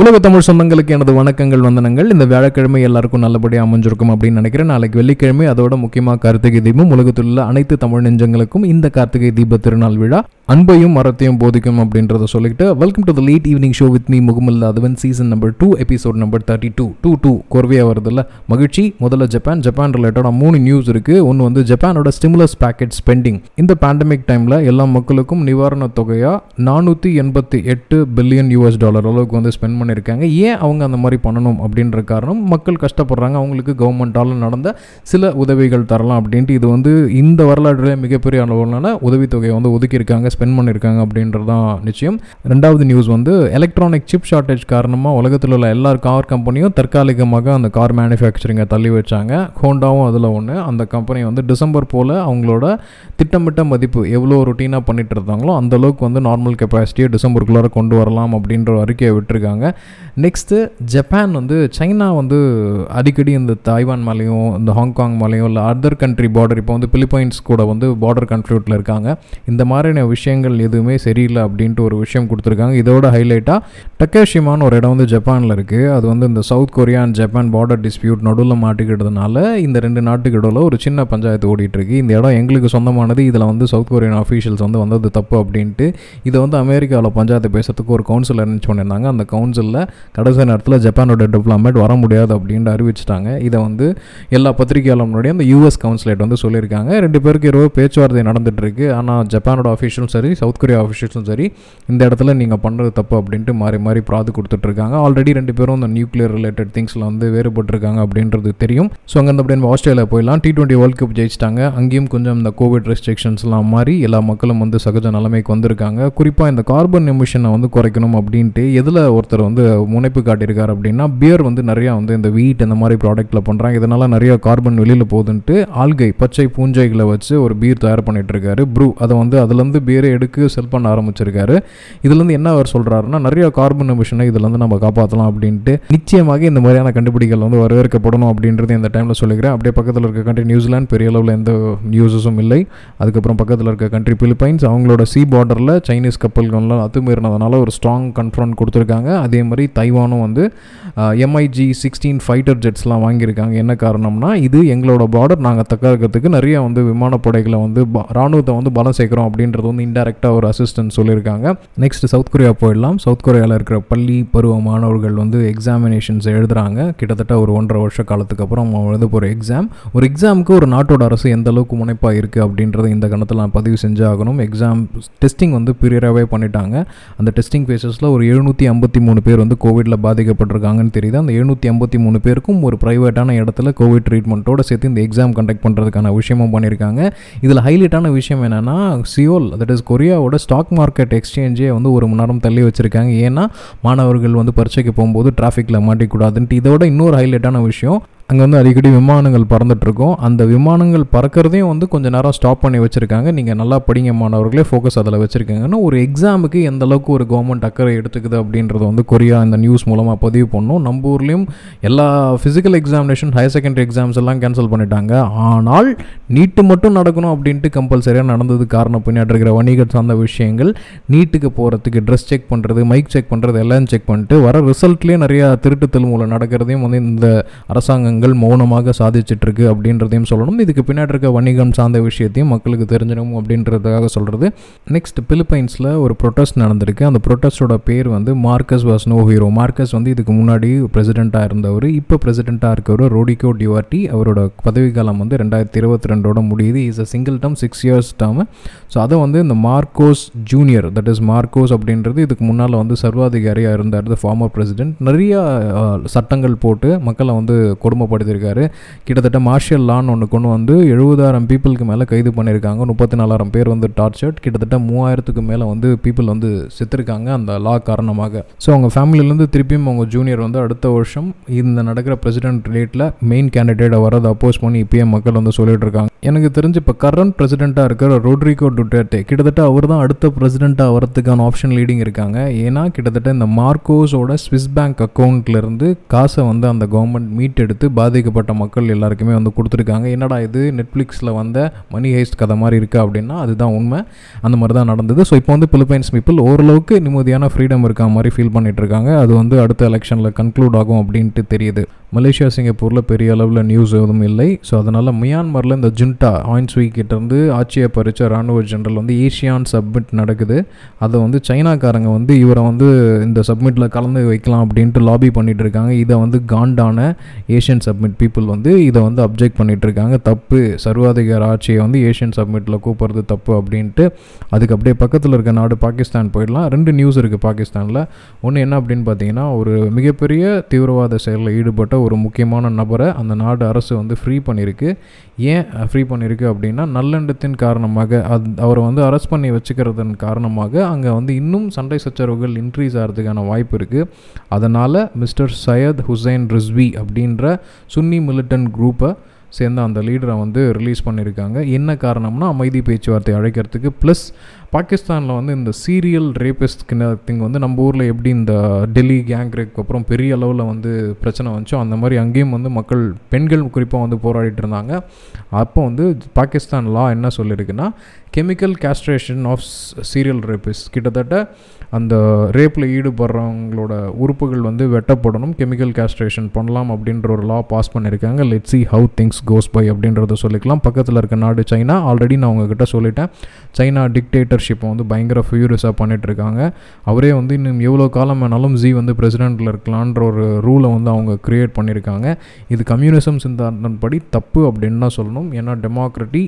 உலக தமிழ் சொந்தங்களுக்கு எனது வணக்கங்கள் வந்தனங்கள். இந்த வியாழக்கிழமை எல்லாருக்கும் நல்லபடியாக அமைஞ்சிருக்கும் அப்படின்னு நினைக்கிறேன். நாளைக்கு வெள்ளிக்கிழமை அதோட முக்கியமாக கார்த்திகை தீபம். உலகத்தில் உள்ள அனைத்து தமிழ் நெஞ்சங்களுக்கும் இந்த கார்த்திகை தீப திருநாள் விழா. அன்பையும் மரத்தையும் போதிக்கும் அப்படின்றத சொல்லிட்டு welcome to the late evening show with me முகமல் அதுவன் season number two episode number thirty two two two கொர்வையாக வருதில்ல. மகிழ்ச்சி முதல்ல ஜப்பான். ஜப்பான் ரிலேட்டடாக மூணு நியூஸ் இருக்குது ஒன்று வந்து ஜப்பானோட ஸ்டிமுலஸ் பேக்கெட் ஸ்பெண்டிங் இந்த பேண்டமிக் டைமில் எல்லா மக்களுக்கும் நிவாரணத் தொகையாக நானூற்றி எண்பத்தி எட்டு பில்லியன் யூஎஸ் டாலர் அளவுக்கு வந்து ஸ்பெண்ட் பண்ணியிருக்காங்க. ஏன் அவங்க அந்த மாதிரி பண்ணணும் அப்படின்ற காரணம் மக்கள் கஷ்டப்படுறாங்க. அவங்களுக்கு கவர்மெண்ட்டால் நடந்த சில உதவிகள் தரலாம் அப்படின்ட்டு இது வந்து இந்த வரலாற்றிலே மிகப்பெரிய அளவிலான உதவித்தொகையை வந்து ஒதுக்கியிருக்காங்க. ஸ்பெண்ட் பண்ணியிருக்காங்க அப்படின்றது தான் நிச்சயம். ரெண்டாவது நியூஸ் வந்து எலக்ட்ரானிக் சிப் ஷார்ட்டேஜ் காரணமாக உலகத்தில் உள்ள எல்லா கார் கம்பெனியும் தற்காலிகமாக அந்த கார் மேனுஃபேக்சரிங்கை தள்ளி வச்சாங்க. ஹோண்டாவும் அதில் ஒன்று அந்த கம்பெனி வந்து டிசம்பர் போல் அவங்களோட திட்டமிட்ட மதிப்பு எவ்வளோ ரொட்டீனாக பண்ணிட்டு இருந்தாங்களோ அந்த அளவுக்கு வந்து நார்மல் கெப்பாசிட்டியை டிசம்பருக்குள்ளார கொண்டு வரலாம் அப்படின்ற அறிக்கையை விட்டுருக்காங்க. நெக்ஸ்ட்டு ஜப்பான் வந்து சைனா வந்து அடிக்கடி இந்த தாய்வான் மேலேயும் இந்த ஹாங்காங் மேலேயும் இல்லை அதர் கண்ட்ரி பார்டர் இப்போ வந்து பிலிப்பைன்ஸ் கூட வந்து பார்டர் கன்ஃப்ளியூட்டில் இருக்காங்க. இந்த மாதிரியான விஷயம் விஷயங்கள் எதுவுமே சரியில்லை அப்படின்ட்டு ஒரு விஷயம் கொடுத்துருக்காங்க. இதோட ஹைலைட்டாக டக்கேஷிமான்னு ஒரு இடம் வந்து ஜப்பானில் இருக்குது அது வந்து இந்த South Korea and Japan border dispute நடுவில் மாட்டிக்கிட்டதுனால இந்த ரெண்டு நாட்டுக்கு இடையில ஒரு சின்ன பஞ்சாயத்து ஓடிட்டுருக்கு. இந்த இடம் எங்களுக்கு சொந்தமானது. இதில் வந்து சவுத் கொரியன் அஃபீஷியல்ஸ் வந்து வந்தது தப்பு அப்படின்ட்டு இதை வந்து அமெரிக்காவில் பஞ்சாயத்து பேசுறதுக்கு ஒரு கவுன்சில் அரேஞ்ச் பண்ணியிருந்தாங்க. அந்த கவுன்சிலில் கடைசி நேரத்தில் ஜப்பானோட டெவலப்மெண்ட் வர முடியாது அப்படின்ட்டு அறிவிச்சிட்டாங்க. இதை வந்து எல்லா பத்திரிகையாளர்களுடைய அந்த யூஎஸ் கவுன்சிலேட் வந்து சொல்லியிருக்காங்க. ரெண்டு பேருக்கு இரவு பேச்சுவார்த்தை நடந்துட்டு இருக்கு ஆனால் ஜப்பானோட ஆஃபீஷியல்ஸ் சரி சவுத் கொரியா அஃபீஷியல்ஸும் சரி இந்த இடத்துல நீங்கள் பண்ணுறது தப்பு அப்படின்ட்டு மாறி மாறி பிராது கொடுத்துட்ருக்காங்க. ஆல்ரெடி ரெண்டு பேரும் இந்த நியூக்ளியர் ரிலேட்டட் திங்ஸில் வந்து வேறுபட்டிருக்காங்க அப்படின்றது தெரியும். ஸோ அங்கேருந்து அப்படியே நம்ம ஆஸ்திரேலியா போயிடலாம். டி டுவெண்ட்டி வேர்ல்ட் கப் ஜெயிச்சிட்டாங்க. அங்கேயும் கொஞ்சம் இந்த கோவிட் ரெஸ்ட்ரிக்ஷன்ஸ்லாம் மாறி எல்லா மக்களும் வந்து சகஜ நிலைமைக்கு வந்திருக்காங்க. குறிப்பாக இந்த கார்பன் எமிஷனை வந்து குறைக்கணும் அப்படின்ட்டு எதில் ஒருத்தர் வந்து முனைப்பு காட்டியிருக்காரு அப்படின்னா பியர் வந்து நிறையா வந்து இந்த வீட் இந்த மாதிரி ப்ராடக்ட்டில் பண்ணுறாங்க இதனால் நிறைய கார்பன் வெளியில் போகுதுன்ட்டு ஆல்கை பச்சை பூஞ்சைகளை வச்சு ஒரு பீர் தயார் பண்ணிட்டு இருக்காரு ப்ரூ அதை வந்து அதுலேருந்து பியர் எடுக்க செல் பண்ண ஆரம்பிச்சிருக்காரு. இதுலேருந்து என்ன அவர் சொல்கிறாருன்னா நிறைய கார்பன் எமிஷனை இதுலேருந்து நம்ம காப்பாற்றலாம் அப்படின்ட்டு நிச்சயமாக இந்த மாதிரியான கண்டுபிடிகள் வந்து வரவேற்கப்படணும் அப்படின்றது இந்த டைமில் சொல்லிக்கிறேன். அப்படியே பக்கத்தில் இருக்க கண்ட்ரி நியூசிலாந்து பெரிய அளவில் எந்த நியூஸஸும் இல்லை. அதுக்கப்புறம் பக்கத்தில் இருக்க கண்ட்ரி பிலிப்பைன்ஸ் அவங்களோட சி பார்டரில் சைனீஸ் கப்பல்கள்லாம் அத்துமீறினதுனால ஒரு ஸ்ட்ராங் கன்ஃபரன்ட் கொடுத்துருக்காங்க. அதே மாதிரி தைவானும் வந்து எம்ஐஜி சிக்ஸ்டீன் ஃபைட்டர் ஜெட்ஸ்லாம் வாங்கியிருக்காங்க. என்ன காரணம்னா இது எங்களோட பார்டர் நாங்கள் தக்கறதுக்கு நிறைய வந்து விமானப்படைகளை வந்து ராணுவத்தை வந்து பலம் சேர்க்குறோம் அப்படின்றது வந்து இன்டெரக்டாக ஒரு அசிஸ்டன்ட் சொல்லியிருக்காங்க. நெக்ஸ்ட் சவுத் கொரியா போயிடலாம். சவுத் கொரியாவில் இருக்கிற பள்ளி பருவ மாணவர்கள் வந்து எக்ஸாமினேஷன்ஸ் எழுதுறாங்க. கிட்டத்தட்ட ஒரு ஒன்றரை வருஷ காலத்துக்கு அப்புறம் அவங்க எழுத போகிற எக்ஸாம் ஒரு எக்ஸாமுக்கு ஒரு நாட்டோட அரசு எந்த அளவுக்கு முனைப்பாக இருக்குது அப்படின்றத இந்த கணத்தில் நான் பதிவு செஞ்சாகணும் எக்ஸாம் டெஸ்டிங் வந்து பீரியடாகவே பண்ணிட்டாங்க. அந்த டெஸ்டிங் ஃபேஸஸில் ஒரு எழுநூற்றி ஐம்பத்தி மூணு பேர் வந்து கோவிடில் பாதிக்கப்பட்டிருக்காங்கன்னு தெரியுது. அந்த எழுநூற்றி ஐம்பத்தி மூணு பேருக்கும் ஒரு ப்ரைவேட்டான இடத்துல கோவிட் ட்ரீட்மெண்ட்டோட சேர்த்து இந்த எக்ஸாம் கண்டக்ட் பண்ணுறதுக்கான விஷயமும் பண்ணியிருக்காங்க. இதில் ஹைலைட்டான விஷயம் என்னென்னா சியோல் தட் இஸ் கொரியாவோட ஸ்டாக் மார்க்கெட் எக்ஸ்சேஞ்சே வந்து ஒரு மணி நேரம் தள்ளி வச்சுருக்காங்க. ஏன்னா மாணவர்கள் வந்து பரீட்சைக்கு போகும்போது டிராஃபிக்கில் மாட்டிக்கூடாதுன்ட்டு. இதோட இன்னொரு ஹைலைட்டான விஷயம் அங்கே வந்து அடிக்கடி விமானங்கள் பறந்துட்டுருக்கோம். அந்த விமானங்கள் பறக்கிறதையும் வந்து கொஞ்சம் நேரம் ஸ்டாப் பண்ணி வச்சுருக்காங்க. நீங்கள் நல்லா படிங்க மாணவர்களே ஃபோக்கஸ் அதில் வச்சுருக்காங்கன்னா ஒரு எக்ஸாமுக்கு எந்த அளவுக்கு ஒரு கவர்மெண்ட் அக்கறை எடுத்துக்குது அப்படின்றத வந்து கொரியா இந்த நியூஸ் மூலமாக பதிவு பண்ணோம். நம்ம ஊர்லேயும் எல்லா physical examination higher secondary exams எல்லாம் கேன்சல் பண்ணிட்டாங்க. ஆனால் நீட்டு மட்டும் நடக்கணும் அப்படின்ட்டு கம்பல்சரியாக நடந்தது காரணம் பின்னாடி இருக்கிற வணிகம் சார்ந்த விஷயங்கள். நீட்டுக்கு போகிறதுக்கு ட்ரெஸ் செக் பண்ணுறது மைக் செக் பண்ணுறது எல்லாம் செக் பண்ணிட்டு வர ரிசல்ட்லேயே நிறையா திருட்டு திருமூலம் நடக்கிறதையும் வந்து இந்த அரசாங்கம் நிறுவனங்கள் மௌனமாக சாதிச்சிட்ருக்கு அப்படின்றதையும் சொல்லணும். இதுக்கு பின்னாடி இருக்க வணிகம் சார்ந்த விஷயத்தையும் மக்களுக்கு தெரிஞ்சிடணும் அப்படின்றதுக்காக சொல்கிறது நெக்ஸ்ட் பிலிப்பைன்ஸில் ஒரு ப்ரொட்டஸ்ட் நடந்திருக்கு. அந்த ப்ரொட்டஸ்டோட பேர் வந்து Marcus was no hero Marcus வந்து இதுக்கு முன்னாடி பிரசிடெண்ட்டாக இருந்தவர். இப்போ பிரசிடெண்ட்டாக இருக்கவர் ரோடிகோ டிவார்டி அவரோட பதவிக்காலம் வந்து ரெண்டாயிரத்தி இருபத்தி ரெண்டோட முடியுது. Is a single term six years term so அதை வந்து இந்த Marcos junior that is Marcos அப்படின்றது இதுக்கு முன்னால் வந்து சர்வாதிகாரியாக இருந்தார் ஃபார்மர் பிரசிடென்ட் நிறைய சட்டங்கள் போட்டு மக்களை வந்து கொடுமைப்படுத்தியிருக்காரு கிட்டத்தட்ட மார்ஷியல் லான்னு ஒன்று கொண்டு வந்து எழுபதாயிரம் பீப்புளுக்கு மேலே கைது பண்ணியிருக்காங்க. முப்பத்தி நாலாயிரம் பேர் வந்து டார்ச்சர்ட் கிட்டத்தட்ட மூவாயிரத்துக்கு மேலே வந்து பீப்புள் வந்து செத்துருக்காங்க அந்த லா காரணமாக. ஸோ அவங்க ஃபேமிலியிலேருந்து திருப்பியும் அவங்க ஜூனியர் வந்து அடுத்த வருஷம் இந்த நடக்கிற பிரசிடென்ட் ரேட்டில் மெயின் கேண்டிடேட்டை வரதை அப்போஸ் பண்ணி இப்பயே மக்கள் வந்து சொல்லிட்டு இருக்காங்க. எனக்கு தெரிஞ்சு இப்போ கரண்ட் பிரசிடெண்ட்டாக இருக்கிற ரோட்ரிகோ டுட்டேட்டே கிட்டத்தட்ட அவர் தான் அடுத்த பிரசிடெண்ட்டாக வரதுக்கான ஆப்ஷன் லீடிங் இருக்காங்க. ஏன்னா கிட்டத்தட்ட இந்த மார்க்கோஸோட ஸ்விஸ் பேங்க் அக்கௌண்ட்லேருந்து காசை வந்து அந்த கவர்மெண்ட் மீட் எடுத்து பாதிக்கப்பட்ட மக்கள் எல்லாருக்குமே வந்து கொடுத்துருக்காங்க. என்னடா இது? நெட்ஃப்ளிக்ஸில் வந்த மணி ஹேஸ்ட் கதை மாதிரி இருக்கா அப்படின்னா அதுதான் உண்மை. அந்த மாதிரி தான் நடந்தது. ஸோ இப்போ வந்து பிலிப்பைன்ஸ் பீப்புள் ஓரளவுக்கு நிம்மதியான ஃப்ரீடம் இருக்க மாதிரி ஃபீல் பண்ணிட்டு இருக்காங்க. அது வந்து அடுத்த எலெக்ஷனில் கன்க்ளூட் ஆகும் அப்படின்ட்டு தெரியுது. மலேசியா சிங்கப்பூரில் பெரிய அளவில் நியூஸ் எதுவும் இல்லை. ஸோ அதனால் மியான்மரில் இந்த ஜுண்டா ஆயின்ஸ்வீ கிட்டேருந்து ஆட்சியை பறித்த ராணுவ ஜெனரல் வந்து ஏஷியான் சப்மிட் நடக்குது. அதை வந்து சைனாக்காரங்க வந்து இவரை வந்து இந்த சப்மிட்டில் கலந்து வைக்கலாம் அப்படின்ட்டு லாபி பண்ணிகிட்டு இருக்காங்க இதை வந்து காண்டான ஏஷியன் சப்மிட் பீப்புள் வந்து இதை வந்து அப்ஜெக்ட் பண்ணிகிட்டு இருக்காங்க தப்பு. சர்வாதிகார ஆட்சியை வந்து ஏஷியன் சப்மிட்டில் கூப்பிட்றது தப்பு அப்படின்ட்டு அதுக்கு அப்படியே பக்கத்தில் இருக்க நாடு பாகிஸ்தான் போயிடலாம். ரெண்டு நியூஸ் இருக்குது பாகிஸ்தானில். ஒன்று என்ன அப்படின்னு பார்த்தீங்கன்னா ஒரு மிகப்பெரிய தீவிரவாத செயலில் ஈடுபட்ட ஒரு முக்கியமான நபரை அந்த நாடு அரசு வந்து ஃப்ரீ பண்ணியிருக்கு. ஏன் ஃப்ரீ பண்ணியிருக்கு அப்படின்னா நல்லெண்ணத்தின் காரணமாக அது அவரை வந்து அரெஸ்ட் பண்ணி வச்சுக்கிறதன் காரணமாக அங்கே வந்து இன்னும் சண்டை சச்சரவுகள் இன்க்ரீஸ் ஆகிறதுக்கான வாய்ப்பு இருக்குது அதனால் மிஸ்டர் சையத் ஹுசைன் ரிஸ்வி அப்படின்ற சுன்னி மிலிட்டன் குரூப்பை சேர்ந்த அந்த லீடரை வந்து ரிலீஸ் பண்ணியிருக்காங்க. என்ன காரணம்னா அமைதி பேச்சுவார்த்தை அழைக்கிறதுக்கு ப்ளஸ் பாகிஸ்தானில் வந்து இந்த சீரியல் ரேபிஸ்ட் திங் வந்து நம்ம ஊரில் எப்படி இந்த டெல்லி கேங் ரேக்கு அப்புறம் பெரிய அளவில் வந்து பிரச்சனை வந்துச்சோ அந்த மாதிரி அங்கேயும் வந்து மக்கள் பெண்கள் குறிப்பாக வந்து போராடிட்டு இருந்தாங்க. அப்போ வந்து பாகிஸ்தான் லா என்ன சொல்லியிருக்குன்னா chemical castration of serial rapists கிட்டத்தட்ட அந்த ரேப்பில் ஈடுபடுறவங்களோட உறுப்புகள் வந்து வெட்டப்படணும். கெமிக்கல் கேஸ்ட்ரேஷன் பண்ணலாம் அப்படின்ற ஒரு லா பாஸ் பண்ணியிருக்காங்க let see how things goes by அப்படின்றத சொல்லிக்கலாம். பக்கத்தில் இருக்க நாடு சைனா. ஆல்ரெடி நான் உங்ககிட்ட சொல்லிட்டேன். சைனா டிக்டேட்டர்ஷிப்பை வந்து பயங்கர ஃபியூரியஸாக பண்ணிட்டு இருக்காங்க அவரே வந்து இன்னும் எவ்வளோ காலம் வேணாலும் ஜி வந்து பிரசிடெண்ட்டில் இருக்கலான்ற ஒரு ரூலை வந்து அவங்க க்ரியேட் பண்ணியிருக்காங்க. இது கம்யூனிசம் சிந்தாந்தன் படி தப்பு அப்படின்னு தான் சொல்லணும். ஏன்னா டெமோக்ரட்டி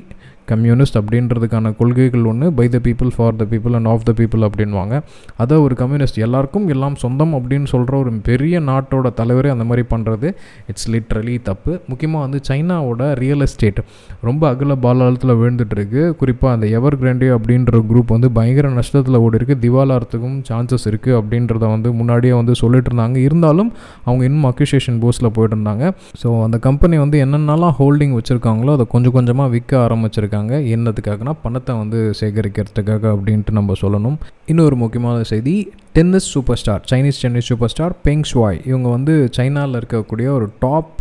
கம்யூனிஸ்ட் அப்படின்றதுக்கான கொள்கைகள் ஒன்று by the people for the people and of the people அப்படின்வாங்க அதை ஒரு கம்யூனிஸ்ட் எல்லாருக்கும் எல்லாம் சொந்தம் அப்படின்னு சொல்கிற ஒரு பெரிய நாட்டோட தலைவரே அந்த மாதிரி பண்ணுறது இட்ஸ் லிட்ரலி தப்பு. முக்கியமாக வந்து சைனாவோட ரியல் எஸ்டேட் ரொம்ப அகல பாலாளத்தில் விழுந்துட்டுருக்கு. குறிப்பாக அந்த எவர் கிராண்டே அப்படின்ற குரூப் வந்து பயங்கர நஷ்டத்தில் ஓடி இருக்குது திவாலாகிறதுக்கும் சான்சஸ் இருக்குது அப்படின்றத வந்து முன்னாடியே வந்து சொல்லிட்டு இருந்தாங்க. இருந்தாலும் அவங்க இன்னும் அக்யூசியேஷன் போஸ்ட்டில் போயிட்டு இருந்தாங்க. ஸோ அந்த கம்பெனி வந்து என்னென்னலாம் ஹோல்டிங் வச்சுருக்காங்களோ அதை கொஞ்சம் கொஞ்சமாக விற்க ஆரம்பிச்சிருக்காங்க. வச்சுருக்காங்க. என்னத்துக்காகனா பணத்தை வந்து சேகரிக்கிறதுக்காக அப்படின்ட்டு நம்ம சொல்லணும். இன்னொரு முக்கியமான செய்தி tennis superstar Chinese tennis superstar Peng Shuai இவங்க வந்து சைனாவில் இருக்கக்கூடிய ஒரு டாப்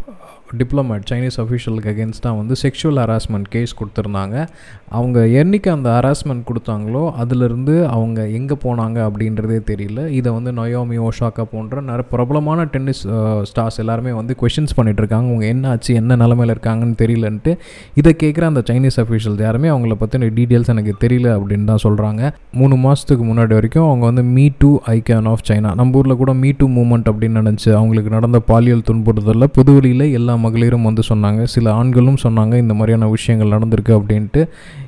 டிப்ளமேட் சைனீஸ் அஃபிஷியலுக்கு அகேன்ஸ்டாக வந்து செக்ஷுவல் ஹராஸ்மெண்ட் கேஸ் கொடுத்துருந்தாங்க. அவங்க என்னைக்கு அந்த ஹராஸ்மெண்ட் கொடுத்தாங்களோ அதிலிருந்து அவங்க எங்கே போனாங்க அப்படின்றதே தெரியல. இதை வந்து நொயோமி ஓஷாக்கா போன்ற நிறைய பிரபலமான டென்னிஸ் ஸ்டார்ஸ் எல்லாருமே வந்து கொஷின்ஸ் பண்ணிகிட்ருக்காங்க இருக்காங்க அவங்க என்ன ஆச்சு என்ன நிலமையில் இருக்காங்கன்னு தெரியலன்ட்டு இதை கேட்குற அந்த சைனீஸ் அஃபிஷியல்ஸ் யாருமே அவங்கள பற்றின டீட்டெயில்ஸ் எனக்கு தெரியல அப்படின்னு தான் சொல்கிறாங்க மூணு மாதத்துக்கு முன்னாடி வரைக்கும் அவங்க வந்து me too icon of China நம்ம ஊரில் கூட மீ டூ மூமெண்ட் அப்படின்னு நினச்சி அவங்களுக்கு நடந்த பாலியல் துன்புறுத்தலில் புதுவெளியில் எல்லா மகளிரும் வந்து சொன்னாங்க. சில ஆண்களும் சொன்னாங்க இந்த மாதிரியான விஷயங்கள் நடந்திருக்கு அப்படின்ட்டு.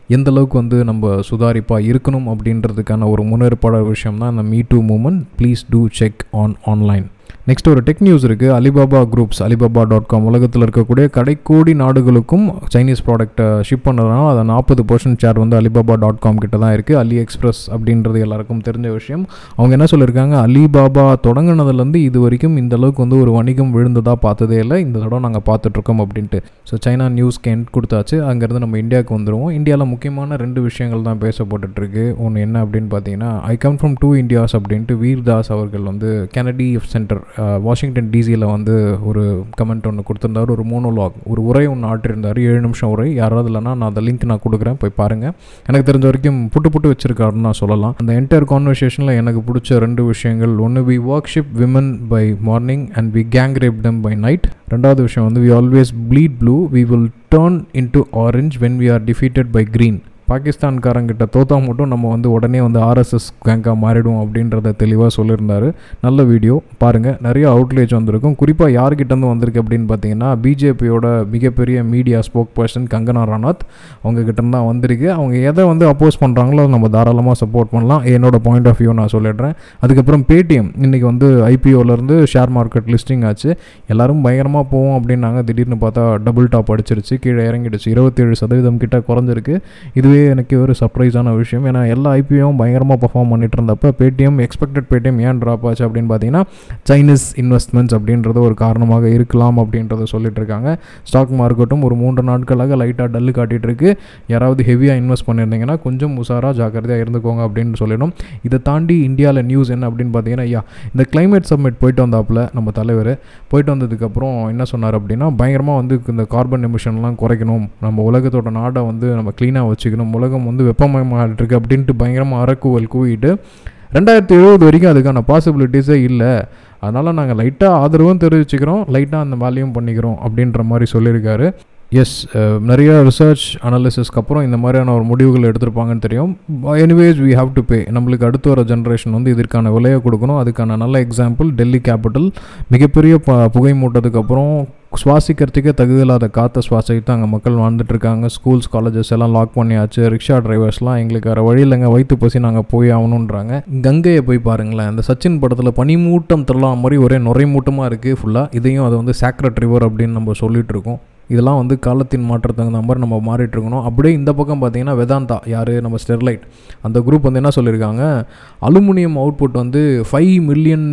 எந்த அளவுக்கு வந்து நம்ம சுதாரிப்பாக இருக்கணும் அப்படின்றதுக்கான ஒரு முன்னேற்பாடு விஷயம் தான் இந்த me too moment please to check on online next ஒரு டெக் நியூஸ் இருக்குது Alibaba groups Alibaba dot com உலகத்தில் இருக்கக்கூடிய கடைக்கோடி நாடுகளுக்கும் சைனீஸ் ப்ராடக்ட்டை ஷிப் பண்ணுறதுனால அதை நாற்பது பர்சன்ட் ஷேர் வந்து அலிபாபா டாட் காம் கிட்ட தான் இருக்குது அலி எக்ஸ்பிரஸ் அப்படின்றது எல்லாருக்கும் தெரிஞ்ச விஷயம். அவங்க என்ன சொல்லியிருக்காங்க அலிபாபா தொடங்கினதுலேருந்து இது வரைக்கும் இந்த அளவுக்கு வந்து ஒரு வணிகம் விழுந்ததாக பார்த்ததே இல்லை. இந்த தடவை நாங்கள் பார்த்துட்ருக்கோம் அப்படின்ட்டு. ஸோ சைனா நியூஸ்க்கு எண்ட் கொடுத்தாச்சு. அங்கேருந்து நம்ம இந்தியாவுக்கு வந்துடுவோம் இந்தியாவில் முக்கியமான ரெண்டு விஷயங்கள் தான் பேசப்பட்டுருக்கு ஒன்று என்ன அப்படின்னு பார்த்தீங்கன்னா I come from two Indias அப்படின்ட்டு வீர்தாஸ் அவர்கள் வந்து கெனடி சென்டர் வாஷிங்டன் டிசியில் வந்து ஒரு கமெண்ட் ஒன்று கொடுத்துருந்தார். ஒரு மோனோலாக் ஒரு உரை ஒன்று ஆட்டிருந்தார் ஏழு நிமிஷம் உரை. யாராவது இல்லைனா நான் அந்த லிங்க் நான் கொடுக்குறேன். போய் பாருங்கள் எனக்கு தெரிஞ்ச வரைக்கும் புட்டு புட்டு வச்சுருக்காருன்னு நான் சொல்லலாம். அந்த என்டையர் கான்வர்சேஷனில் எனக்கு பிடிச்ச ரெண்டு விஷயங்கள். ஒன்று we worship women by morning and we gang rape them by night ரெண்டாவது விஷயம் வந்து we always bleed blue we will turn into orange when we are defeated by green பாகிஸ்தான்காரங்கிட்ட தோத்தா மட்டும் நம்ம வந்து உடனே வந்து ஆர்எஸ்எஸ் கேங்காக மாறிடுவோம் அப்படின்றத தெளிவாக சொல்லியிருந்தாரு. நல்ல வீடியோ பாருங்கள் நிறைய அவுட்லேஜ் வந்திருக்கும். குறிப்பாக யார்கிட்டேருந்து வந்திருக்கு அப்படின்னு பார்த்தீங்கன்னா பிஜேபியோட மிகப்பெரிய media spokesperson Kangana Ranaut அவங்கக்கிட்ட தான் வந்திருக்கு. அவங்க எதை வந்து அப்போஸ் பண்ணுறாங்களோ அதை நம்ம தாராளமாக சப்போர்ட் பண்ணலாம். என்னோட பாயிண்ட் ஆஃப் வியூ நான் சொல்லிடுறேன். அதுக்கப்புறம் பேடிஎம் இன்றைக்கி வந்து ஐபிஓலேருந்து ஷேர் மார்க்கெட் லிஸ்டிங் ஆச்சு. எல்லோரும் பயங்கரமாக போவோம் அப்படின்னாங்க. திடீர்னு பார்த்தா டபுள் டாப் அடிச்சிருச்சு. கீழே இறங்கிடுச்சு. இருபத்தேழு சதவீதம் கிட்ட குறைஞ்சிருக்கு. இதுவே அதுவே எனக்கு ஒரு சர்ப்ரைஸான விஷயம். ஏன்னா எல்லா ஐபிஓவும் பயங்கரமாக பர்ஃபார்ம் பண்ணிட்டு இருந்தப்போ பேடிஎம் எக்ஸ்பெக்டட் பேடிஎம் ஏன் ட்ராப் ஆச்சு அப்படின்னு பார்த்தீங்கன்னா சைனீஸ் இன்வெஸ்ட்மெண்ட்ஸ் அப்படின்றது ஒரு காரணமாக இருக்கலாம் அப்படின்றத சொல்லிட்டு இருக்காங்க ஸ்டாக் மார்க்கெட்டும் ஒரு மூன்று நாட்களாக லைட்டாக டல்லு காட்டிகிட்டு இருக்கு யாராவது ஹெவியாக இன்வெஸ்ட் பண்ணியிருந்தீங்கன்னா கொஞ்சம் உஷாராக ஜாக்கிரதையாக இருந்துக்கோங்க அப்படின்னு சொல்லிடும் இதை தாண்டி இந்தியாவில் நியூஸ் என்ன அப்படின்னு பார்த்தீங்கன்னா ஐயா இந்த கிளைமேட் சப்மிட் போயிட்டு வந்தாப்புல நம்ம தலைவர் போயிட்டு வந்ததுக்கப்புறம் என்ன சொன்னார் அப்படின்னா பயங்கரமாக வந்து இந்த கார்பன் எமிஷன்லாம் குறைக்கணும். நம்ம உலகத்தோட நாடை வந்து நம்ம க்ளீனாக வச்சுக்கணும். உலகம் வந்து வெப்பமயமாகிட்டுருக்கு அப்படின்ட்டு பயங்கரமாக அறக்குவல் கூவிட்டு ரெண்டாயிரத்தி எழுபது வரைக்கும் அதுக்கான பாசிபிலிட்டிஸே இல்லை. அதனால் நாங்கள் லைட்டாக ஆதரவும் தெரிவிச்சுக்கிறோம் லைட்டாக அந்த வேலையும் பண்ணிக்கிறோம் அப்படின்ற மாதிரி சொல்லியிருக்காரு. எஸ் uh, நிறைய ரிசர்ச் அனாலிசிஸ்க்கு அப்புறம் இந்த மாதிரியான ஒரு முடிவுகள் எடுத்திருப்பாங்கன்னு தெரியும். Anyways we have to pay நம்மளுக்கு அடுத்து வர ஜென்ரேஷன் வந்து இதற்கான விலையை கொடுக்கணும். அதுக்கான நல்ல எக்ஸாம்பிள் டெல்லி கேபிட்டல் மிகப்பெரிய ப புகை மூட்டதுக்கு அப்புறம் சுவாசிக்கிறதுக்கே தகுதியில்லாத காற்றை சுவாசிக்கிட்டு அங்கே மக்கள் வாழ்ந்துட்டு இருக்காங்க ஸ்கூல்ஸ் காலேஜஸ் எல்லாம் லாக் பண்ணியாச்சு. ரிக்ஷா டிரைவர்ஸ்லாம் எங்களுக்கு வேறு வழி இல்லைங்க. வயிற்று பசி நாங்கள் போய் ஆகணுன்றாங்க. கங்கையை போய் பாருங்களேன். அந்த சச்சின் படத்தில் பனிமூட்டம் தரலாம் மாதிரி ஒரே நுரைமூட்டமாக இருக்குது ஃபுல்லாக இதையும் அது வந்து சாக்ரட் ரிவர் அப்படின்னு நம்ம சொல்லிட்டு இருக்கோம் இதெல்லாம் வந்து காலத்தின் மாற்றத்துக்கு தகுந்த மாதிரி நம்ம மாறிட்டுருக்கணும் அப்படியே இந்த பக்கம் பார்த்தீங்கன்னா வேதாந்தா யார்? நம்ம ஸ்டெர்லைட். அந்த குரூப் வந்து என்ன சொல்லியிருக்காங்க? அலுமினியம் அவுட்புட் வந்து ஃபைவ் மில்லியன்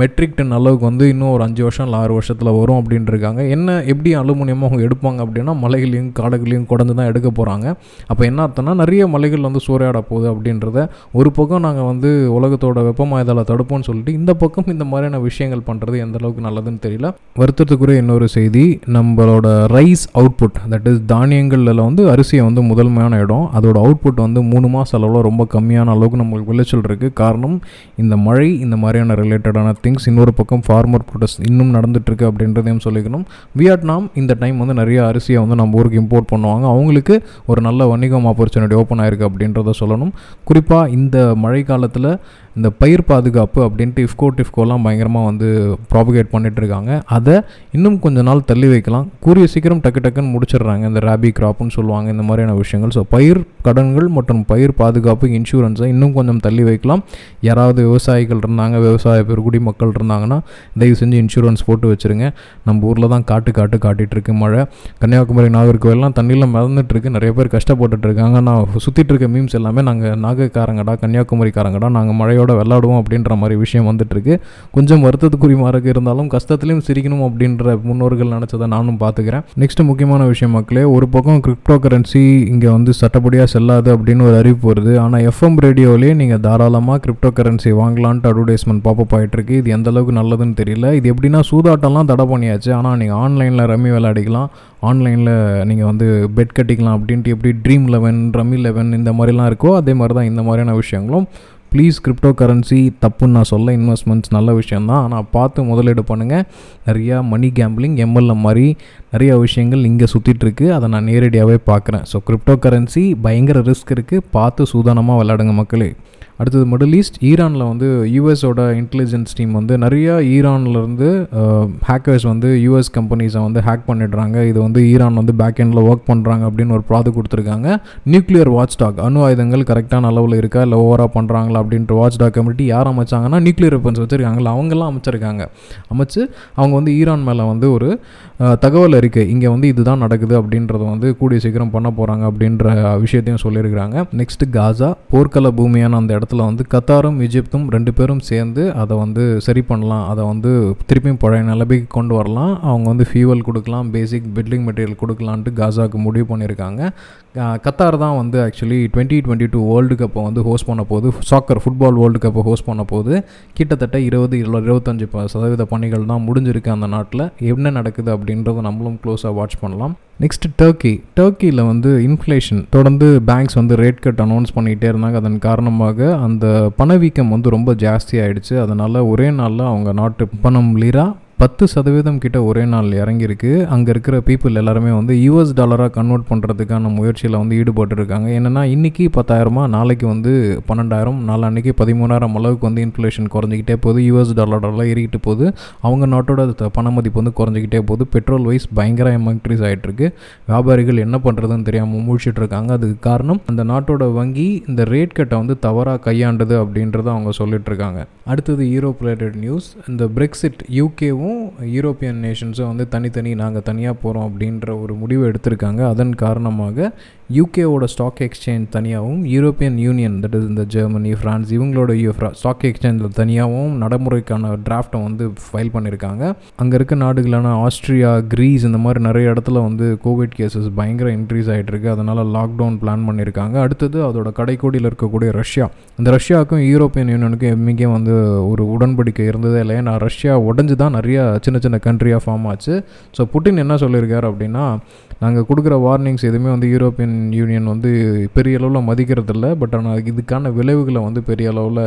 மெட்ரிக் டன் அளவுக்கு வந்து இன்னும் ஒரு அஞ்சு வருஷம் இல்லை ஆறு வருஷத்தில் வரும் அப்படின்ட்டு இருக்காங்க என்ன எப்படி அலுமினியம் அவங்க எடுப்பாங்க அப்படின்னா மலைகளையும் காடுகளையும் குடந்து தான் எடுக்க போகிறாங்க அப்போ என்ன அர்த்தம்னா நிறைய மலைகள் வந்து சூறையாட போகுது அப்படின்றத ஒரு பக்கம் நாங்கள் வந்து உலகத்தோட வெப்பமாயதால் தடுப்போம்னு சொல்லிட்டு இந்த பக்கம் இந்த மாதிரியான விஷயங்கள் பண்ணுறது எந்த அளவுக்கு நல்லதுன்னு தெரியல. வருத்தத்துக்குரிய இன்னொரு செய்தி நம்மளோட ரைஸ் அவுட்புட். தட் இஸ் தானியங்களில் வந்து அரிசியை வந்து முதன்மையான இடம். அதோட அவுட்புட் வந்து மூணு மாதம் அளவில் ரொம்ப கம்மியான அளவுக்கு நம்மளுக்கு விளைச்சல் இருக்குது காரணம் இந்த மழை இந்த மாதிரியான ரிலேட்டடான திங்ஸ் இன்னொரு பக்கம் ஃபார்மர் ப்ரொடக்ட்ஸ் இன்னும் நடந்துட்டுருக்கு அப்படின்றதையும் சொல்லிக்கணும். வியட்நாம் இந்த டைம் வந்து நிறைய அரிசியை வந்து நம்ம ஊருக்கு இம்போர்ட் பண்ணுவாங்க. அவங்களுக்கு ஒரு நல்ல வணிகம் ஆப்பர்ச்சுனிட்டி ஓப்பன் ஆயிருக்கு அப்படின்றத சொல்லணும். குறிப்பாக இந்த மழை காலத்தில் இந்த பயிர் பாதுகாப்பு அப்படின்ட்டு இஃப்கோ டிஃப்கோலாம் பயங்கரமாக வந்து ப்ராபகேட் பண்ணிகிட்ருக்காங்க இருக்காங்க. அதை இன்னும் கொஞ்ச நாள் தள்ளி வைக்கலாம். கூறிய சீக்கிரம் டக்கு டக்குன்னு முடிச்சிடுறாங்க. இந்த ராபி கிராப்னு சொல்லுவாங்க இந்த மாதிரியான விஷயங்கள். ஸோ பயிர் கடன்கள் மற்றும் பயிர் பாதுகாப்பு இன்சூரன்ஸை இன்னும் கொஞ்சம் தள்ளி வைக்கலாம். யாராவது விவசாயிகள் இருந்தாங்க விவசாய பெருகுடி மக்கள் இருந்தாங்கன்னா தயவு செஞ்சு இன்சூரன்ஸ் போட்டு வச்சுருங்க. நம்ம ஊரில் தான் காட்டு காட்டு காட்டிகிட்டு இருக்கு மழை. கன்னியாகுமரி நாகர்கோவில்லாம் தண்ணியில் மிதந்துட்டுருக்கு நிறைய பேர் கஷ்டப்பட்டுட்டு இருக்காங்க. நான் சுற்றிட்டு இருக்க மீம்ஸ் எல்லாமே நாங்கள் நாகக்காரங்கடா கன்னியாகுமரிக்காரங்கடா நாங்கள் மழையோட விளாடுவோம் அப்படின்ற மாதிரி விஷயம் வந்துட்டு கொஞ்சம் கொஞ்சம் வருத்தத்துக்குரியமாக இருந்தாலும் கஷ்டத்துலையும் சிரிக்கணும் அப்படின்ற முன்னோர்கள் நினச்சதை நானும் பார்த்துக்கிறேன் நெக்ஸ்ட் முக்கியமான விஷயம் மக்களே ஒரு பக்கம் கிரிப்டோ கரன்சி இங்கே வந்து சட்டப்படியாக செல்லாது அப்படின்னு ஒரு அறிவிப்பு வருது. ஆனால் எஃப்எம் ரேடியோவிலேயே நீங்கள் தாராளமாக கிரிப்டோ கரன்சி வாங்கலான்ட்டு அட்வர்டைஸ்மெண்ட் பாப்பப் ஆகிட்டுருக்கு இது எந்த அளவுக்கு நல்லதுன்னு தெரியல. இது எப்படின்னா சூதாட்டம்லாம் தடை பண்ணியாச்சு. ஆனால் நீங்கள் ஆன்லைனில் ரம்மி விளையாடிக்கலாம். ஆன்லைனில் நீங்கள் வந்து பெட் கட்டிக்கலாம் அப்படின்ட்டு எப்படி ட்ரீம் லெவன் ரம்மி லெவன் இந்த மாதிரிலாம் இருக்கோ அதே மாதிரி தான் இந்த மாதிரியான விஷயங்களும் ப்ளீஸ் கிரிப்டோ கரன்சி தப்புன்னு நான் சொல்ல இன்வெஸ்ட்மெண்ட்ஸ் நல்ல விஷயந்தான் ஆனால் பார்த்து முதலீடு பண்ணுங்கள் நிறையா மணி கேம்பிளிங் எம்எல்ஏ மாதிரி நிறைய விஷயங்கள் இங்கே சுற்றிட்டுருக்கு அதை நான் நேரடியாகவே பார்க்குறேன். ஸோ கிரிப்டோ கரன்சி பயங்கர ரிஸ்க் இருக்குது பார்த்து சூதானமாக விளையாடுங்க மக்களே. அடுத்தது மிடில் ஈஸ்ட் ஈரானில் வந்து யூஎஸோட இன்டெலிஜென்ஸ் டீம் வந்து நிறையா ஈரான்லேருந்து ஹேக்கர்ஸ் வந்து யூஎஸ் கம்பெனிஸை வந்து ஹேக் பண்ணிடுறாங்க. இது வந்து ஈரான் வந்து பேக் எண்டில் ஒர்க் பண்ணுறாங்க அப்படின்னு ஒரு ப்ராது கொடுத்துருக்காங்க. நியூக்ளியர் வாட்ச் டாக் அணு ஆயுதங்கள் கரெக்டான அளவில் இருக்கா? இல்லை ஓவராக பண்ணுறாங்களா அப்படின்ற வாட்ச் டாக் கமிட்டி யார் அமைச்சாங்கன்னா நியூக்ளியர் வெப்பன்ஸ் வச்சுருக்காங்களா அவங்கெல்லாம் அமைச்சிருக்காங்க. அமைச்சு அவங்க வந்து ஈரான் மேலே வந்து ஒரு தகவல் இருக்குது இங்கே வந்து இதுதான் நடக்குது அப்படின்றத வந்து கூடிய சீக்கிரம் பண்ண போகிறாங்க அப்படின்ற விஷயத்தையும் சொல்லியிருக்கிறாங்க. நெக்ஸ்ட்டு காசா போர்க்கள பூமியான அந்த இடத்துல வந்து கத்தாரும் ஈஜிப்தும் ரெண்டு பேரும் சேர்ந்து அதை வந்து சரி பண்ணலாம். அதை வந்து திருப்பியும் பழைய நிலைமைக்கு கொண்டு வரலாம். அவங்க வந்து ஃபியூவல் கொடுக்கலாம் பேசிக் பில்டிங் மெட்டீரியல் கொடுக்கலான்ட்டு காசாவுக்கு முடிவு பண்ணியிருக்காங்க. கத்தார் தான் வந்து actually twenty twenty two world கப்பை வந்து ஹோஸ்ட் பண்ண போது சாக்கர் ஃபுட்பால் வேர்ல்டு கப்பை ஹோஸ்ட் பண்ண போது கிட்டத்தட்ட இருபது இல்லை இருபத்தஞ்சி சதவீத பணிகள் தான் முடிஞ்சிருக்கு அந்த நாட்டில். என்ன நடக்குது அப்படின்றத நம்மளும் க்ளோஸாக வாட்ச் பண்ணலாம். நெக்ஸ்ட் டர்க்கி டர்க்கியில் வந்து இன்ஃப்ளேஷன் தொடர்ந்து பேங்க்ஸ் வந்து ரேட் கட் அனௌன்ஸ் பண்ணிகிட்டே இருந்தாங்க. அதன் காரணமாக அந்த பணவீக்கம் வந்து ரொம்ப ஜாஸ்தி ஆகிடுச்சு அதனால் ஒரே நாளில் அவங்க நாட்டு பணம் லீரா பத்து சதவீதம் கிட்ட ஒரே நாள் இறங்கியிருக்கு. அங்கே இருக்கிற பீப்புள் எல்லாருமே வந்து யூஎஸ் டாலராக கன்வெர்ட் பண்ணுறதுக்கான முயற்சியில் வந்து ஈடுபட்டுருக்காங்க. என்னென்னா இன்றைக்கி பத்தாயிரமா நாளைக்கு வந்து பன்னெண்டாயிரம் நாளான்னைக்கு பதிமூணாயிரம் அளவுக்கு வந்து இன்ஃப்ளேஷன் குறைஞ்சிக்கிட்டே போகுது. யூஎஸ் டாலரெல்லாம் ஏறிக்கிட்டு போகுது. அவங்க நாட்டோட பண மதிப்பு வந்து குறைஞ்சிக்கிட்டே போகுது. பெட்ரோல் வைஸ் பயங்கர இன்க்ரீஸ் ஆகிட்டுருக்கு வியாபாரிகள் என்ன பண்ணுறதுன்னு தெரியாமல் முழிச்சிட்டு இருக்காங்க அதுக்கு காரணம் அந்த நாட்டோட வங்கி இந்த ரேட் கட்டை வந்து தவறாக கையாண்டது அப்படின்றத அவங்க சொல்லிட்டு இருக்காங்க அடுத்தது யூரோப் ரிலேட்டட் நியூஸ் இந்த பிரெக்சிட் யூகேவும் யூரோப்பியன் நேஷன்ஸும் வந்து தனித்தனி நாங்கள் தனியாக போகிறோம் அப்படின்ற ஒரு முடிவு எடுத்திருக்காங்க. அதன் காரணமாக யூகேவோட ஸ்டாக் எக்ஸ்சேஞ்ச் தனியாகவும் யூரோப்பியன் யூனியன் தட் இஸ் இந்த ஜெர்மனி ஃப்ரான்ஸ் இவங்களோட ஸ்டாக் எக்ஸ்சேஞ்சில் தனியாகவும் நடைமுறைக்கான டிராஃப்டை வந்து ஃபைல் பண்ணியிருக்காங்க அங்கே இருக்க நாடுகளான ஆஸ்திரியா க்ரீஸ் இந்த மாதிரி நிறைய இடத்துல வந்து கோவிட் கேசஸ் பயங்கர இன்க்ரீஸ் ஆகிட்டு இருக்கு அதனால் லாக்டவுன் பிளான் பண்ணியிருக்காங்க அடுத்தது அதோட கடைக்கோடியில் இருக்கக்கூடிய ரஷ்யா. இந்த ரஷ்யாவுக்கும் யூரோப்பியன் யூனியனுக்கும் எம்மிக்கே வந்து ஒரு உடன்படிக்கை இருந்ததே இல்லை ஏன்னா ரஷ்யா உடஞ்சி தான் நிறைய சின்ன சின்ன கண்ட்ரியாக ஃபார்ம் ஆச்சு. ஸோ புட்டின் என்ன சொல்லியிருக்காரு அப்படின்னா நாங்கள் கொடுக்குற வார்னிங்ஸ் எதுவுமே வந்து யூரோப்பியன் யூனியன் வந்து பெரிய அளவில் மதிக்கிறதில்ல பட் ஆனால் இதுக்கான விளைவுகளை வந்து பெரிய அளவில்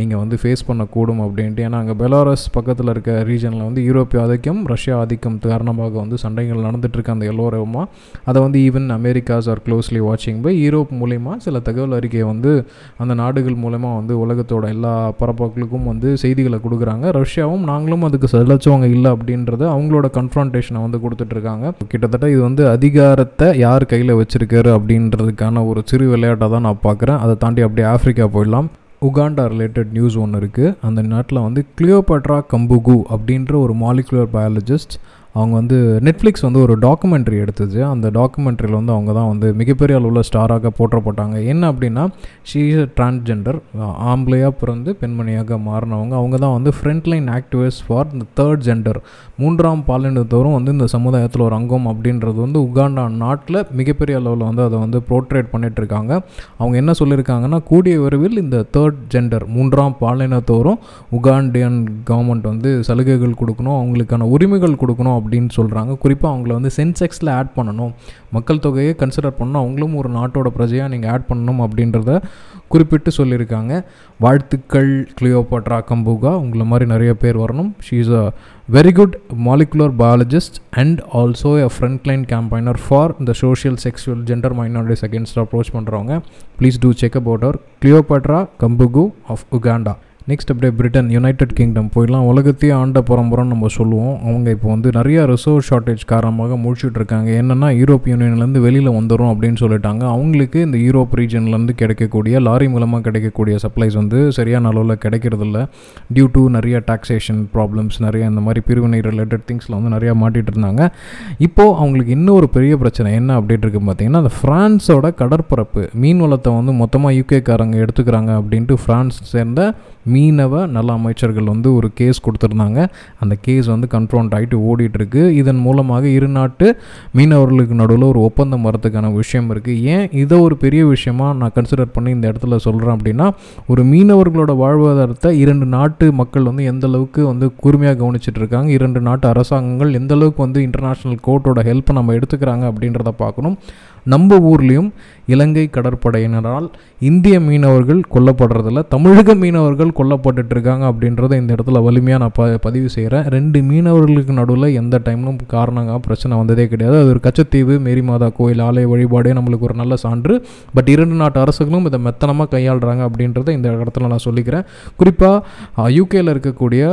நீங்கள் வந்து ஃபேஸ் பண்ணக்கூடும் அப்படின்ட்டு. ஏன்னா அங்கே பெலாரஸ் பக்கத்தில் இருக்க ரீஜனில் வந்து யூரோப்பிய ஆதிக்கம் ரஷ்யா ஆதிக்கம் காரணமாக வந்து சண்டைகள் நடந்துகிட்ருக்கு அந்த எல்லோரமாக அதை வந்து ஈவன் அமெரிக்காஸ் ஆர் க்ளோஸ்லி வாட்சிங் பை யூரோப் மூலிமா சில தகவல் அறிக்கையை வந்து அந்த நாடுகள் மூலமா வந்து உலகத்தோட எல்லா பரப்பாக்களுக்கும் வந்து செய்திகளை கொடுக்குறாங்க. ரஷ்யாவும் நாங்களும் அதுக்கு செலச்சவங்க இல்லை அப்படின்றத அவங்களோட கன்ஃபரன்டேஷனை வந்து கொடுத்துட்ருக்காங்க கிட்டத்தட்ட இது வந்து அதிகாரத்தை யார் கையில் வச்சிருக்காரு அப்படின்றதுக்கான ஒரு சிறு விளையாட்டாக தான் நான் பார்க்குறேன். அதை தாண்டி அப்படியே ஆஃப்ரிக்கா போயிடலாம். உகாண்டா ரிலேட்டட் நியூஸ் ஒன்று இருக்குது அந்த நாட்டில் வந்து கிளியோபட்ரா கம்புகு அப்படின்ற ஒரு மாலிகுலர் பயாலஜிஸ்ட் அவங்க வந்து நெட்ஃப்ளிக்ஸ் வந்து ஒரு டாக்குமெண்ட்ரி எடுத்தது. அந்த டாக்குமெண்ட்ரியில் வந்து அவங்க தான் வந்து மிகப்பெரிய அளவில் ஸ்டாராக போற்றப்பட்டாங்க. என்ன அப்படின்னா ஷீ டிரான்ஸ்ஜெண்டர் ஆம்பளையாக பிறந்து பெண்மணியாக மாறினவங்க. அவங்க தான் வந்து ஃப்ரண்ட்லைன் ஆக்டிவிஸ்ட் ஃபார் இந்த தேர்ட் ஜெண்டர் மூன்றாம் பாலினத்தோறும் வந்து இந்த சமுதாயத்தில் ஒரு அங்கம் அப்படின்றது வந்து உகாண்டா நாட்டில் மிகப்பெரிய அளவில் வந்து அதை வந்து ப்ரோட்ரேட் பண்ணிகிட்ருக்காங்க அவங்க என்ன சொல்லியிருக்காங்கன்னா கூடிய விரைவில் இந்த தேர்ட் ஜெண்டர் மூன்றாம் பாலினத்தோறும் உகாண்டியன் கவர்மெண்ட் வந்து சலுகைகள் கொடுக்கணும் அவங்களுக்கான உரிமைகள் கொடுக்கணும் அப்படின்னு சொல்கிறாங்க குறிப்பாக அவங்கள வந்து சென்செக்ஸில் ஆட் பண்ணணும். மக்கள் தொகையை கன்சிடர் பண்ணணும். அவங்களும் ஒரு நாட்டோட பிரஜையாக நீங்கள் ஆட் பண்ணணும் அப்படின்றத குறிப்பிட்டு சொல்லியிருக்காங்க. வாழ்த்துக்கள் கிளியோபாட்ரா கம்புகா உங்களை மாதிரி நிறைய பேர் வரணும். She is a very good molecular biologist and also a frontline campaigner for இந்த social sexual gender minorities against approach பண்ணுறவங்க please two check about our Cleopatra Kambugu of Uganda next அப்படியே பிரிட்டன் யுனைடெட் கிங்டம் போயிடலாம். உலகத்தையே ஆண்ட புறம்புறம் நம்ம சொல்லுவோம். அவங்க இப்போ வந்து நிறைய ரிசர்வ் ஷார்ட்டேஜ் காரணமாக முடிச்சுட்டு இருக்காங்க. என்னென்னா யூரோப் யூனியன்லேருந்து வெளியில் வந்துடும் அப்படின்னு சொல்லிட்டாங்க. அவங்களுக்கு இந்த யூரோப் ரீஜன்லேருந்து கிடைக்கக்கூடிய லாரி மூலமாக கிடைக்கக்கூடிய சப்ளைஸ் வந்து சரியான அளவில் கிடைக்கிறதில்ல. டியூ டு நிறைய டாக்ஸேஷன் ப்ராப்ளம்ஸ் நிறைய இந்த மாதிரி பிரிவினை ரிலேட்டட் திங்ஸில் வந்து நிறையா மாட்டிகிட்டு இருந்தாங்க. இப்போது அவங்களுக்கு இன்னொரு பெரிய பிரச்சனை என்ன அப்படின்ட்டு இருக்கு பார்த்தீங்கன்னா அந்த ஃப்ரான்ஸோட கடற்பரப்பு மீன் வளத்தை வந்து மொத்தமாக யூகேக்காரங்க எடுத்துக்கிறாங்க அப்படின்ட்டு ஃப்ரான்ஸ் சேர்ந்த மீனவ நல அமைச்சர்கள் வந்து ஒரு கேஸ் கொடுத்துருந்தாங்க. அந்த கேஸ் வந்து கன்ஃபரண்ட் ஆகிட்டு ஓடிட்டுருக்கு. இதன் மூலமாக இரு நாட்டு மீனவர்களுக்கு நடுவில் ஒரு ஒப்பந்தம் வரதுக்கான விஷயம் இருக்குது ஏன் இதை ஒரு பெரிய விஷயமா நான் கன்சிடர் பண்ணி இந்த இடத்துல சொல்கிறேன் அப்படின்னா ஒரு மீனவர்களோட வாழ்வாதாரத்தை இரண்டு நாட்டு மக்கள் வந்து எந்த அளவுக்கு வந்து கூர்மையாக கவனிச்சிட்டு இருக்காங்க இரண்டு நாட்டு அரசாங்கங்கள் எந்த அளவுக்கு வந்து இன்டர்நேஷ்னல் கோர்ட்டோட ஹெல்ப்பை நம்ம எடுத்துக்கிறாங்க அப்படின்றத பார்க்கணும். நம்ம ஊர்லேயும் இலங்கை கடற்படையினரால் இந்திய மீனவர்கள் கொல்லப்படுறதில்ல தமிழக மீனவர்கள் கொல்லப்பட்டுட்டு இருக்காங்க அப்படின்றத இந்த இடத்துல வலிமையாக நான் ப பதிவு செய்கிறேன் ரெண்டு மீனவர்களுக்கு நடுவில் எந்த டைம்லும் காரணங்க பிரச்சனை வந்ததே கிடையாது. அது ஒரு கச்சத்தீவு மேரிமாதா கோயில் ஆலய வழிபாடே நம்மளுக்கு ஒரு நல்ல சான்று. பட் இரண்டு நாட்டு அரசுகளும் இதை மெத்தனமாக கையாளுறாங்க அப்படின்றத இந்த இடத்துல நான் சொல்லிக்கிறேன். குறிப்பாக யூகேயில் இருக்கக்கூடிய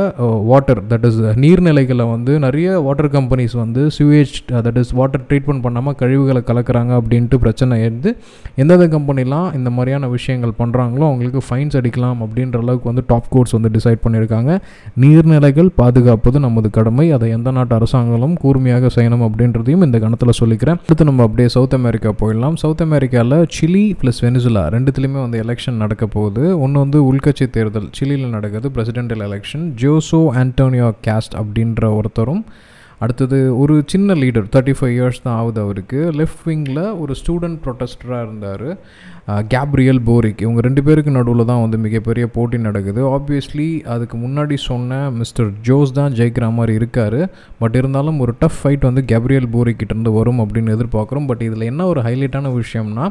வாட்டர் தட் இஸ் நீர்நிலைகளை வந்து நிறைய வாட்டர் கம்பெனிஸ் வந்து sewage that is water treatment பண்ணாமல் கழிவுகளை கலக்கிறாங்க அப்படின்ட்டு பிரச்சனை எடுத்து எந்தெந்த கம்பெனிலாம் இந்த மாதிரியான விஷயங்கள் பண்ணுறாங்களோ அவங்களுக்கு ஃபைன்ஸ் அடிக்கலாம் அப்படின்ற அளவுக்கு வந்து டாப் கோர்ட்ஸ் வந்து டிசைட் பண்ணியிருக்காங்க. நீர்நிலைகள் பாதுகாப்பது நமது கடமை. அதை எந்த நாட்டு அரசாங்கங்களும் கூர்மையாக செய்யணும் அப்படின்றதையும் இந்த கணத்தில் சொல்லிக்கிறேன். அடுத்து நம்ம அப்படியே சவுத் அமெரிக்கா போயிடலாம். சவுத் அமெரிக்காவில் சிலி ப்ளஸ் வெனிசுலா ரெண்டுத்துலேயுமே வந்து எலெக்ஷன் நடக்க போகுது. ஒன்று வந்து உள்கட்சி தேர்தல். சிலியில் நடக்குது presidential election Jose Antonio Kast அப்படின்ற ஒருத்தரும் அடுத்தது ஒரு சின்ன லீடர் தேர்ட்டி ஃபைவ் இயர்ஸ் தான் ஆகுது அவருக்கு. லெஃப்ட் விங்கில் ஒரு ஸ்டூடெண்ட் ப்ரொட்டஸ்டராக இருந்தார். கேப்ரியல் போரிக் இவங்க ரெண்டு பேருக்கு நடுவில் தான் வந்து மிகப்பெரிய போட்டி நடக்குது. ஆப்வியஸ்லி அதுக்கு முன்னாடி சொன்ன மிஸ்டர் ஜோஸ் தான் ஜெயிக்கிற மாதிரி இருக்கார். பட் இருந்தாலும் ஒரு டஃப் ஃபைட் வந்து கேப்ரியல் போரிக்கிட்டேருந்து வரும் அப்படின்னு எதிர்பார்க்குறோம். பட் இதில் என்ன ஒரு ஹைலைட்டான விஷயம்னா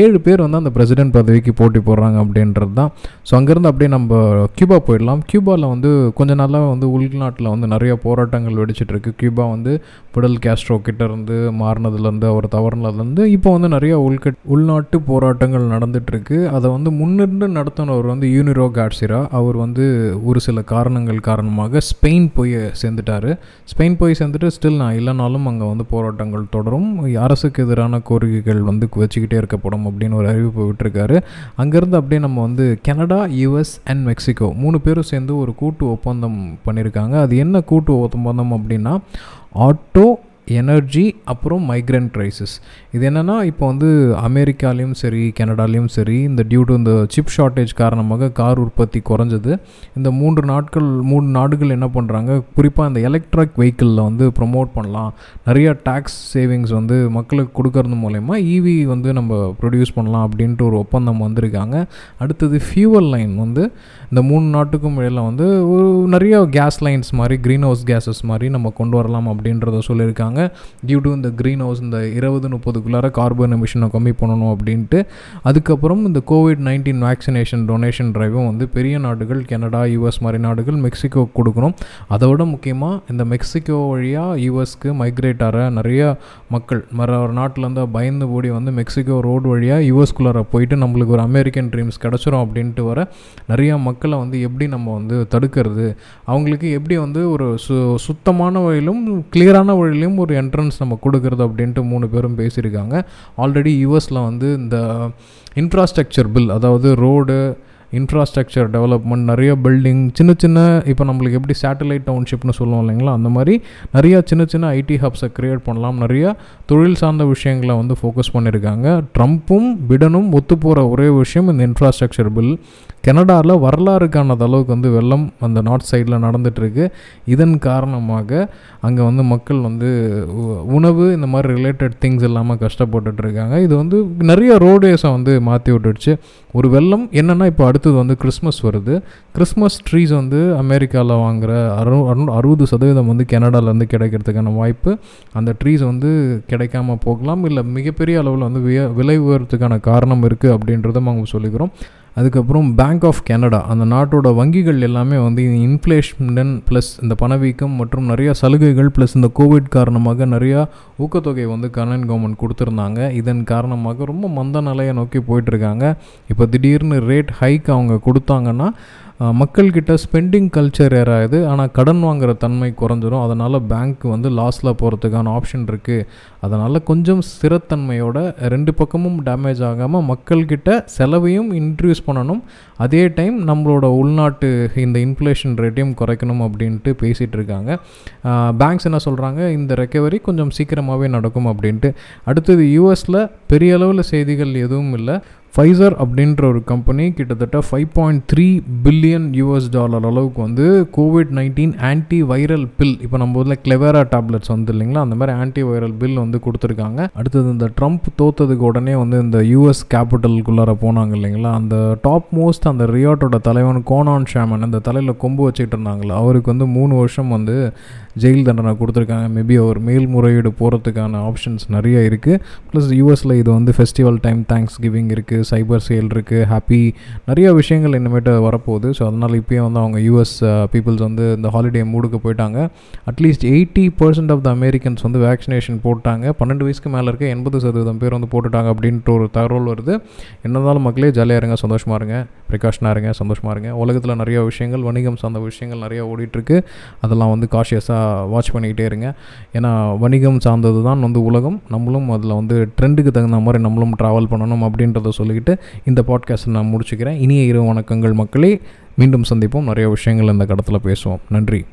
ஏழு பேர் வந்து அந்த பிரசிடென்ட் பதவிக்கு போட்டி போடுறாங்க அப்படின்றது தான். ஸோ அங்கேருந்து அப்படியே நம்ம கியூபா போயிடலாம். கியூபாவில் வந்து கொஞ்ச நாளாக வந்து உள்நாட்டில் வந்து நிறைய போராட்டங்கள் வெடிச்சிட்ருக்கு கியூபா வந்து பிடல் கேஸ்ட்ரோ கிட்டேருந்து மாறினதுலேருந்து அவர் தவறுனதுலேருந்து இப்போ வந்து நிறைய உள்கட் உள்நாட்டு போராட்டங்கள் நடந்துகிட்ருக்கு அதை வந்து முன்னிருந்து நடத்தினவர் வந்து யூனிரோ காட்சிரா. அவர் வந்து ஒரு சில காரணங்கள் காரணமாக ஸ்பெயின் போய் சேர்ந்துட்டார். ஸ்பெயின் போய் சேர்ந்துட்டு ஸ்டில் நான் இல்லைனாலும் அங்கே வந்து போராட்டங்கள் தொடரும். அரசுக்கு எதிரான கோரிக்கைகள் வந்து வச்சுக்கிட்டே இருக்கப்படும் அப்படின்னு ஒரு அறிவிப்பு விட்டுருக்காரு. அங்கேருந்து அப்படியே நம்ம வந்து கனடா யூஎஸ் அண்ட் மெக்சிகோ மூணு பேரும் சேர்ந்து ஒரு கூட்டு ஒப்பந்தம் பண்ணியிருக்காங்க அது என்ன கூட்டு ஒப்பந்தம் அப்படின்னா ஆட்டோ எனர்ஜி அப்புறம் மைக்ரண்ட் க்ரைசிஸ் இது என்னென்னா இப்போ வந்து அமெரிக்காலேயும் சரி கனடாலேயும் சரி இந்த டியூ டு இந்த சிப் ஷார்ட்டேஜ் காரணமாக கார் உற்பத்தி குறைஞ்சது. இந்த மூன்று நாட்கள் மூணு நாடுகள் என்ன பண்ணுறாங்க குறிப்பாக இந்த எலக்ட்ரிக் வெஹிக்கிளில் வந்து ப்ரொமோட் பண்ணலாம். நிறைய டேக்ஸ் சேவிங்ஸ் வந்து மக்களுக்கு கொடுக்கறது மூலயமா ஈவி வந்து நம்ம ப்ரொடியூஸ் பண்ணலாம் அப்படின்ட்டு ஒரு ஒப்பந்தம் வந்திருக்காங்க. அடுத்தது ஃபியூவல் லைன் வந்து இந்த மூணு நாட்டுக்கும் இடையில் வந்து ஒரு நிறைய கேஸ் லைன்ஸ் மாதிரி க்ரீன் ஹவுஸ் கேஸஸ் மாதிரி நம்ம கொண்டு வரலாம் அப்படின்றத சொல்லியிருக்காங்க. டியூ டு இந்த க்ரீன் ஹவுஸ் இந்த இருபது முப்பதுக்குள்ளார கார்பன் எமிஷனை கம்மி பண்ணணும் அப்படின்ட்டு. அதுக்கப்புறம் இந்த கோவிட் நைன்டீன் வேக்சினேஷன் டொனேஷன் ட்ரைவும் வந்து பெரிய நாடுகள் கனடா யூஎஸ் மாதிரி நாடுகள் மெக்சிகோ கொடுக்கணும். அதை விட முக்கியமாக இந்த மெக்சிகோ வழியாக யூஎஸ்க்கு மைக்ரேட் ஆகிற நிறைய மக்கள் மற ஒரு நாட்டிலேருந்து பயந்து ஓடி வந்து மெக்சிகோ ரோடு வழியாக யூஎஸ்குள்ளார போயிட்டு நம்மளுக்கு ஒரு அமெரிக்கன் ட்ரீம்ஸ் கிடச்சிரும் அப்படின்ட்டு வர நிறையா மக்களை வந்து எப்படி நம்ம வந்து தடுக்கிறது? அவங்களுக்கு எப்படி வந்து ஒரு சு சுத்தமான வழியிலும் கிளியரான வழியிலும் ஒரு என்ட்ரன்ஸ் நம்ம கொடுக்கறது அப்படின்ட்டு மூணு பேரும் பேசியிருக்காங்க. ஆல்ரெடி யூஎஸில் வந்து இந்த இன்ஃப்ராஸ்ட்ரக்சர் பில் அதாவது ரோடு இன்ஃப்ராஸ்ட்ரக்சர் டெவலப்மெண்ட் நிறைய பில்டிங் சின்ன சின்ன இப்போ நம்மளுக்கு எப்படி சேட்டலைட் டவுன்ஷிப்னு சொல்லுவோம் இல்லைங்களா? அந்த மாதிரி நிறையா சின்ன சின்ன ஐடி ஹப்ஸை க்ரியேட் பண்ணலாம். நிறையா தொழில் சார்ந்த விஷயங்களை வந்து ஃபோக்கஸ் பண்ணியிருக்காங்க. ட்ரம்ப்பும் பிடனும் ஒத்து போகிற ஒரே விஷயம் இந்த இன்ஃப்ராஸ்ட்ரக்சர் பில் கனடாவில் வரலாறு காணாத அளவுக்கு வந்து வெள்ளம் அந்த நார்த் சைடில் நடந்துகிட்ருக்கு இதன் காரணமாக அங்கே வந்து மக்கள் வந்து உணவு இந்த மாதிரி ரிலேட்டட் திங்ஸ் இல்லாமல் கஷ்டப்பட்டுட்ருக்காங்க இது வந்து நிறைய ரோடேஸை வந்து மாற்றி விட்டுடுச்சு. ஒரு வெள்ளம் என்னென்னா இப்போ அடுத்தது வந்து கிறிஸ்மஸ் வருது. கிறிஸ்மஸ் ட்ரீஸ் வந்து அமெரிக்காவில் வாங்குகிற அறு அறுபது சதவீதம் வந்து கனடாவிலேருந்து கிடைக்கிறதுக்கான வாய்ப்பு. அந்த ட்ரீஸ் வந்து கிடைக்காம போகலாம். இல்லை மிகப்பெரிய அளவில் வந்து விலை உயர்றதுக்கான காரணம் இருக்குது அப்படின்றதும் அவங்க சொல்லிக்கிறோம். அதுக்கப்புறம் பேங்க் ஆஃப் கனடா அந்த நாட்டோட வங்கிகள் எல்லாமே வந்து இன்ஃப்ளேஷன் ப்ளஸ் இந்த பணவீக்கம் மற்றும் நிறையா சலுகைகள் ப்ளஸ் இந்த கோவிட் காரணமாக நிறையா ஊக்கத்தொகை வந்து கனன் கவர்மெண்ட் கொடுத்துருந்தாங்க. இதன் காரணமாக ரொம்ப மந்த நிலையை நோக்கி போயிட்டுருக்காங்க இப்போ திடீர்னு ரேட் ஹைக் அவங்க கொடுத்தாங்கன்னா மக்கள்கிட்ட ஸ்பெண்டிங் கல்ச்சர் ஏறாது ஆனால் கடன் வாங்குகிற தன்மை குறைஞ்சிரும். அதனால் பேங்க் வந்து லாஸில் போகிறதுக்கான ஆப்ஷன் இருக்குது அதனால் கொஞ்சம் ஸ்திரத்தன்மையோட ரெண்டு பக்கமும் டேமேஜ் ஆகாமல் மக்கள்கிட்ட செலவையும் இன்க்ரீஸ் பண்ணணும். அதே டைம் நம்மளோட உள்நாட்டு இந்த இன்ஃப்ளேஷன் ரேட்டையும் குறைக்கணும் அப்படின்ட்டு பேசிகிட்டு இருக்காங்க. பேங்க்ஸ் என்ன சொல்கிறாங்க இந்த ரெக்கவரி கொஞ்சம் சீக்கிரமாகவே நடக்கும் அப்படின்ட்டு. அடுத்தது யூஎஸில் பெரிய அளவில் செய்திகள் எதுவும் இல்லை. ஃபைசர் அப்படின்ற ஒரு கம்பெனி கிட்டத்தட்ட five point three billion US dollar அளவுக்கு வந்து Covid nineteen antiviral bill இப்போ நம்ம ஊரில் கிளெவரா டேப்லெட்ஸ் வந்து இல்லைங்களா? அந்த மாதிரி ஆன்டி வைரல் பில் வந்து கொடுத்துருக்காங்க. அடுத்தது இந்த ட்ரம்ப் தோத்ததுக்கு உடனே வந்து இந்த யூஎஸ் கேபிட்டலுக்குள்ளார போனாங்க இல்லைங்களா? அந்த டாப் மோஸ்ட் அந்த ரியாட்டோட தலைவன் கோனான் ஷாமன் அந்த தலையில் கொம்பு வச்சுக்கிட்டு இருந்தாங்களா அவருக்கு வந்து மூணு வருஷம் வந்து ஜெயில் தண்டனை கொடுத்துருக்காங்க. மேபி அவர் மேல்முறையீடு போகிறதுக்கான ஆப்ஷன்ஸ் நிறைய இருக்குது ப்ளஸ் யூஎஸில் இது வந்து ஃபெஸ்டிவல் டைம் தேங்க்ஸ் கிவிங் இருக்குது சைபர் சேல் இருக்குது ஹாப்பி நிறைய விஷயங்கள் இனிமேட்டு வரப்போகுது. ஸோ அதனால் இப்போயே வந்து அவங்க யூஎஸ் பீப்புள்ஸ் uh, வந்து இந்த ஹாலிடே மூடுக்கு போயிட்டாங்க. At least eighty percent of the Americans வந்து வேக்சினேஷன் போட்டாங்க. பன்னெண்டு வயசுக்கு மேலே இருக்க எண்பது சதவீதம் பேர் வந்து போட்டுட்டாங்க அப்படின்ட்டு ஒரு தகவல் வருது. என்னதாலும் மக்களே ஜாலியாக இருங்க சந்தோஷமாக இருங்க ப்ரிகாஷனாக இருங்க சந்தோஷமாக இருங்க. உலகத்தில் நிறைய விஷயங்கள் வணிகம் சார்ந்த விஷயங்கள் நிறையா ஓடிட்டுருக்கு அதெல்லாம் வந்து காஷியஸாக வாட்ச் பண்ணிக்கிட்டே இருங்க. ஏன்னா வணிகம் சார்ந்தது தான் வந்து உலகம். நம்மளும் அதில் வந்து ட்ரெண்டுக்கு தகுந்த மாதிரி நம்மளும் ட்ராவல் பண்ணணும் அப்படின்றத சொல்லிக்கிட்டு இந்த பாட்காஸ்ட்டை நான் முடிச்சுக்கிறேன். இனிய இரவு வணக்கங்கள் மக்களே. மீண்டும் சந்திப்போம். நிறைய விஷயங்கள் இந்த கடத்தில் பேசுவோம். நன்றி.